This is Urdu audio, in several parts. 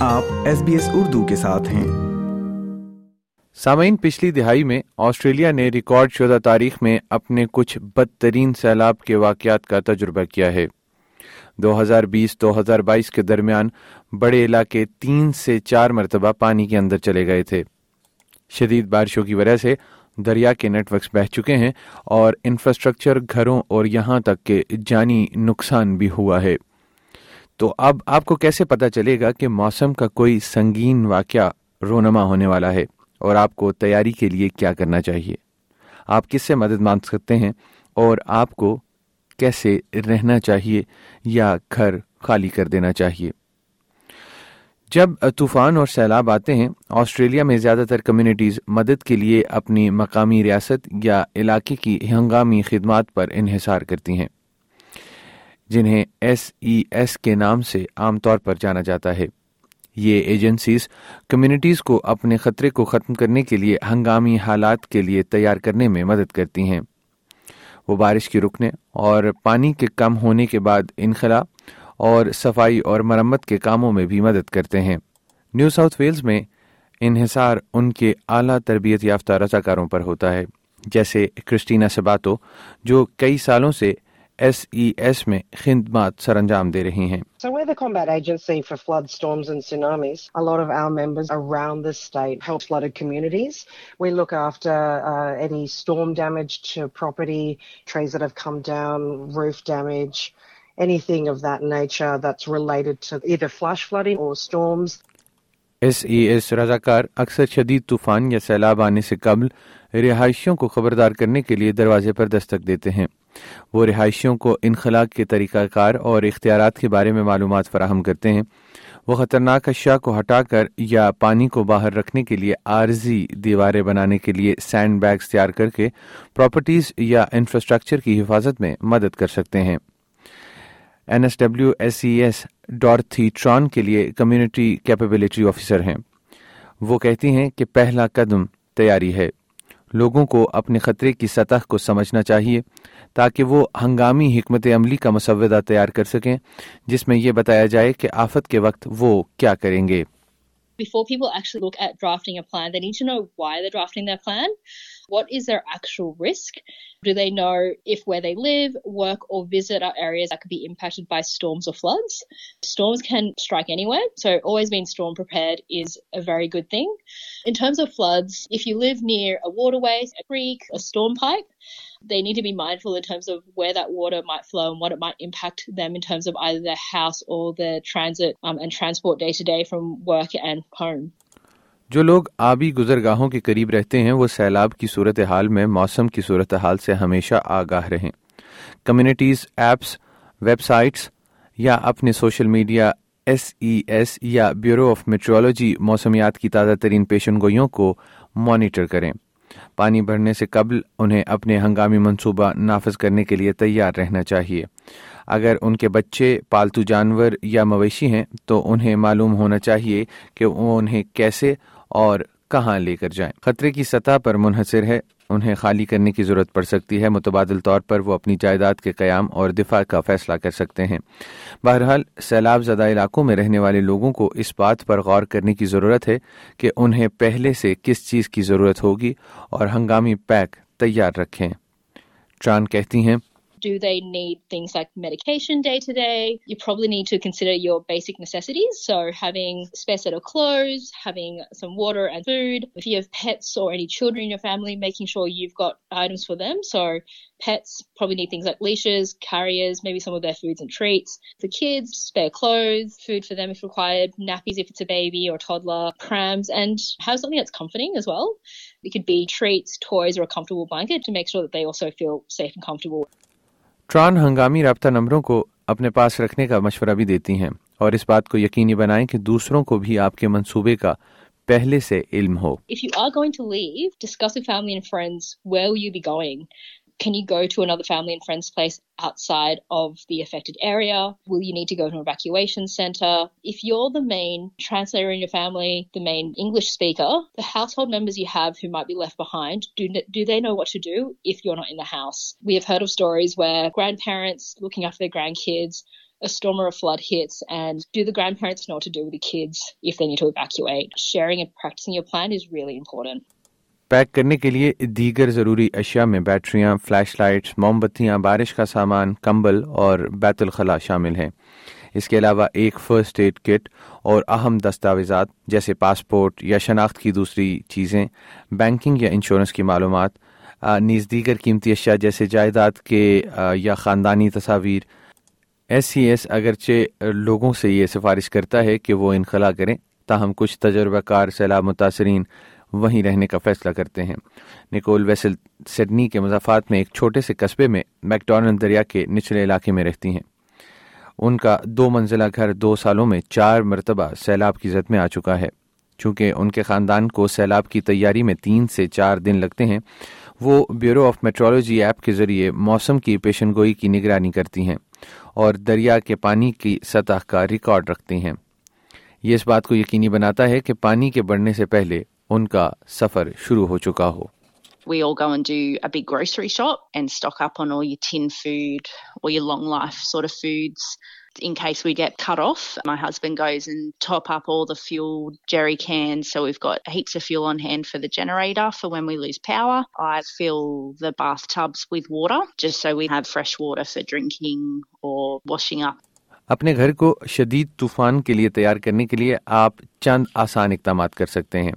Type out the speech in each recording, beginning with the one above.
آپ ایس بی ایس اردو کے ساتھ ہیں سامعین پچھلی دہائی میں آسٹریلیا نے ریکارڈ شدہ تاریخ میں اپنے کچھ بدترین سیلاب کے واقعات کا تجربہ کیا ہے دو ہزار بیس دو ہزار بائیس کے درمیان بڑے علاقے تین سے چار مرتبہ پانی کے اندر چلے گئے تھے شدید بارشوں کی وجہ سے دریا کے نیٹ ورکس بہہ چکے ہیں اور انفراسٹرکچر گھروں اور یہاں تک کے جانی نقصان بھی ہوا ہے تو اب آپ کو کیسے پتہ چلے گا کہ موسم کا کوئی سنگین واقعہ رونما ہونے والا ہے اور آپ کو تیاری کے لیے کیا کرنا چاہیے آپ کس سے مدد مانگ سکتے ہیں اور آپ کو کیسے رہنا چاہیے یا گھر خالی کر دینا چاہیے جب طوفان اور سیلاب آتے ہیں آسٹریلیا میں زیادہ تر کمیونٹیز مدد کے لیے اپنی مقامی ریاست یا علاقے کی ہنگامی خدمات پر انحصار کرتی ہیں جنہیں ایس ای ایس کے نام سے عام طور پر جانا جاتا ہے یہ ایجنسیز کمیونٹیز کو اپنے خطرے کو ختم کرنے کے لیے ہنگامی حالات کے لیے تیار کرنے میں مدد کرتی ہیں وہ بارش کی رکنے اور پانی کے کم ہونے کے بعد انخلا اور صفائی اور مرمت کے کاموں میں بھی مدد کرتے ہیں نیو ساؤتھ ویلز میں انحصار ان کے اعلیٰ تربیت یافتہ رضاکاروں پر ہوتا ہے جیسے کرسٹینا سباتو جو کئی سالوں سے S S S S E E میں خدمات سر انجام دے رہی ہیں رضاکار اکثر شدید طوفان یا سیلاب آنے سے قبل رہائشیوں کو خبردار کرنے کے لیے دروازے پر دستک دیتے ہیں وہ رہائشیوں کو انخلا کے طریقہ کار اور اختیارات کے بارے میں معلومات فراہم کرتے ہیں وہ خطرناک اشیاء کو ہٹا کر یا پانی کو باہر رکھنے کے لیے عارضی دیواریں بنانے کے لیے سینڈ بیگز تیار کر کے پراپرٹیز یا انفراسٹرکچر کی حفاظت میں مدد کر سکتے ہیں N S e W S C S ڈارتھی ٹران کے لیے کمیونٹی کیپبلٹی آفیسر ہیں وہ کہتی ہیں کہ پہلا قدم تیاری ہے لوگوں کو اپنے خطرے کی سطح کو سمجھنا چاہیے تاکہ وہ ہنگامی حکمت عملی کا مسودہ تیار کر سکیں جس میں یہ بتایا جائے کہ آفت کے وقت وہ کیا کریں گے before people actually look at drafting a plan, they need to know why they're drafting their plan. What is their actual risk? Do they know if where they live, work or visit are areas that could be impacted by storms or floods? Storms can strike anywhere, so always being storm prepared is a very good thing. In terms of floods, if you live near a waterway, a creek, a storm pipe, they need to be mindful in terms of where that water might flow and what it might impact them in terms of either their house or their transit um, and transport day to day from work and home. جو لوگ آبی گزرگاہوں کے قریب رہتے ہیں وہ سیلاب کی صورتحال میں موسم کی صورتحال سے ہمیشہ آگاہ رہیں کمیونٹیز ایپس ویب سائٹس یا اپنے social media S E S یا بیورو آف میٹرولوجی موسمیات کی تازہ ترین پیشن گوئیوں کو مانیٹر کریں پانی بھرنے سے قبل انہیں اپنے ہنگامی منصوبہ نافذ کرنے کے لیے تیار رہنا چاہیے اگر ان کے بچے پالتو جانور یا مویشی ہیں تو انہیں معلوم ہونا چاہیے کہ وہ انہیں کیسے اور کہاں لے کر جائیں خطرے کی سطح پر منحصر ہے انہیں خالی کرنے کی ضرورت پڑ سکتی ہے متبادل طور پر وہ اپنی جائیداد کے قیام اور دفاع کا فیصلہ کر سکتے ہیں بہرحال سیلاب زدہ علاقوں میں رہنے والے لوگوں کو اس بات پر غور کرنے کی ضرورت ہے کہ انہیں پہلے سے کس چیز کی ضرورت ہوگی اور ہنگامی پیک تیار رکھیں کہتی ہیں need things like medication need to consider your basic necessities so are have special کلرسرڈ sorry children your family making sure them so probably need things may be some of these and suffering as well be treat اور ٹران ہنگامی رابطہ نمبروں کو اپنے پاس رکھنے کا مشورہ بھی دیتی ہیں اور اس بات کو یقینی بنائیں کہ دوسروں کو بھی آپ کے منصوبے کا پہلے سے علم ہو Can you go to another family and friend's place outside of the affected area? Will you need to go to an evacuation centre? If you're the main translator in your family, the main English speaker, the household members you have who might be left behind, do they know what to do if you're not in the house? We have heard of stories where grandparents looking after their grandkids, a storm or a flood hits, and do the grandparents know what to do with the kids if they need to evacuate? Sharing and practising your plan is really important. Pack کرنے کے لیے دیگر ضروری اشیاء میں بیٹریاں فلیش لائٹس موم بتیاں بارش کا سامان کمبل اور بیت الخلاء شامل ہیں اس کے علاوہ ایک فرسٹ ایڈ کٹ اور اہم دستاویزات جیسے پاسپورٹ یا شناخت کی دوسری چیزیں بینکنگ یا انشورنس کی معلومات نیز دیگر قیمتی اشیاء جیسے جائیداد کے یا خاندانی تصاویر ایس سی ایس اگرچہ لوگوں سے یہ سفارش کرتا ہے کہ وہ انخلا کریں تاہم کچھ تجربہ کار سیلاب متاثرین وہیں رہنے کا فیصلہ کرتے ہیں نکول ویسل سڈنی کے مضافات میں ایک چھوٹے سے قصبے میں میکٹونل دریا کے نچلے علاقے میں رہتی ہیں ان کا دو منزلہ گھر دو سالوں میں چار مرتبہ سیلاب کی زد میں آ چکا ہے چونکہ ان کے خاندان کو سیلاب کی تیاری میں تین سے چار دن لگتے ہیں وہ بیورو آف میٹرولوجی ایپ کے ذریعے موسم کی پیشن گوئی کی نگرانی کرتی ہیں اور دریا کے پانی کی سطح کا ریکارڈ رکھتی ہیں یہ اس بات کو یقینی بناتا ہے کہ پانی کے بڑھنے سے پہلے ان کا سفر شروع ہو چکا ہو وی او up. اپنے گھر کو شدید طوفان کے لیے تیار کرنے کے لیے آپ چند آسان اقدامات کر سکتے ہیں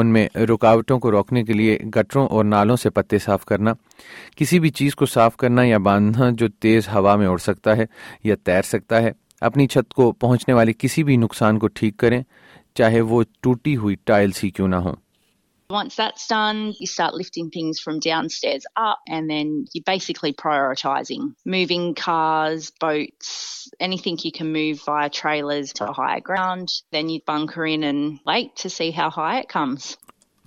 ان میں رکاوٹوں کو روکنے کے لیے گٹروں اور نالوں سے پتے صاف کرنا کسی بھی چیز کو صاف کرنا یا باندھنا جو تیز ہوا میں اڑ سکتا ہے یا تیر سکتا ہے اپنی چھت کو پہنچنے والے کسی بھی نقصان کو ٹھیک کریں چاہے وہ ٹوٹی ہوئی ٹائلس ہی کیوں نہ ہوں ونسن ساٹ لیفٹی تھنگس فروم جان اسٹ آپ اینڈ بائیسی فر آر چواجن میو کھاس برٹس ای thing he come move your چائلس high ground دینی پانکرین لائک سس ایو ہائی کمس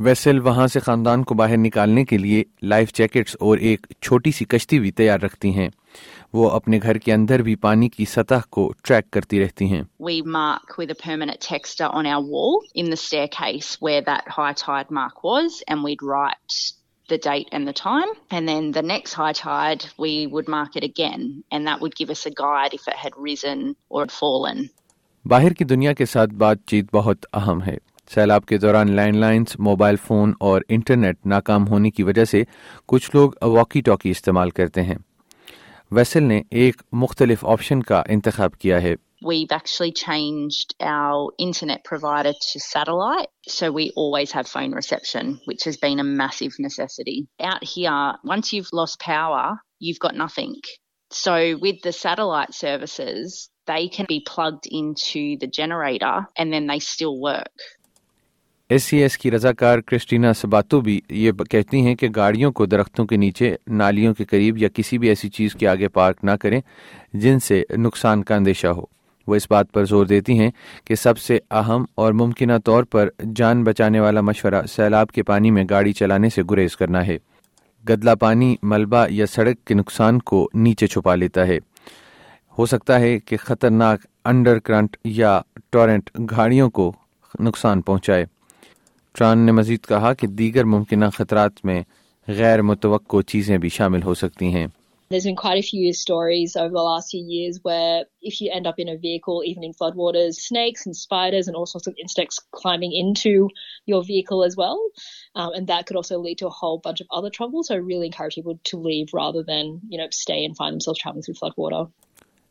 ویسل وہاں سے خاندان کو باہر نکالنے کے لیے لائف جیکٹس اور ایک چھوٹی سی کشتی بھی تیار رکھتی ہیں وہ اپنے گھر کے اندر بھی پانی کی سطح کو ٹریک کرتی رہتی ہیں باہر کی دنیا کے ساتھ بات چیت بہت اہم ہے سیلاب کے دوران لینڈ لائنز موبائل فون اور انٹرنیٹ ناکام ہونے کی وجہ سے کچھ لوگ واکی ٹاکی استعمال کرتے ہیں ویسل نے ایک مختلف آپشن کا انتخاب کیا ہے ایس سی ایس کی رضاکار کرسٹینا سباتو بھی یہ کہتی ہیں کہ گاڑیوں کو درختوں کے نیچے نالیوں کے قریب یا کسی بھی ایسی چیز کے آگے پارک نہ کریں جن سے نقصان کا اندیشہ ہو وہ اس بات پر زور دیتی ہیں کہ سب سے اہم اور ممکنہ طور پر جان بچانے والا مشورہ سیلاب کے پانی میں گاڑی چلانے سے گریز کرنا ہے گدلہ پانی ملبہ یا سڑک کے نقصان کو نیچے چھپا لیتا ہے ہو سکتا ہے کہ خطرناک انڈر کرنٹ یا ٹورنٹ گاڑیوں کو نقصان پہنچائے نے مزید کہا کہ دیگر ممکنہ خطرات میں غیر متوقع چیزیں بھی شامل ہو سکتی ہیں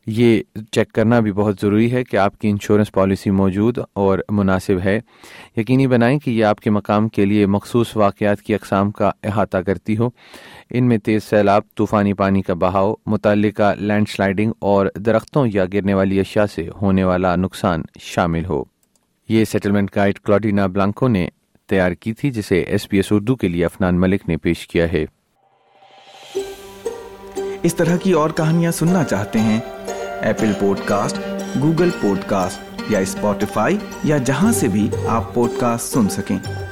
یہ چیک کرنا بھی بہت ضروری ہے کہ آپ کی انشورنس پالیسی موجود اور مناسب ہے یقینی بنائیں کہ یہ آپ کے مقام کے لیے مخصوص واقعات کی اقسام کا احاطہ کرتی ہو ان میں تیز سیلاب طوفانی پانی کا بہاؤ متعلقہ لینڈ سلائڈنگ اور درختوں یا گرنے والی اشیاء سے ہونے والا نقصان شامل ہو یہ سیٹلمنٹ گائیڈ کلوڈینا بلانکو نے تیار کی تھی جسے ایس پی ایس اردو کے لیے افنان ملک نے پیش کیا ہے اس طرح کی اور کہانیاں سننا چاہتے ہیں Apple podcast Google podcast یا اسپوٹیفائی یا جہاں سے بھی آپ پوڈ کاسٹ سن سکیں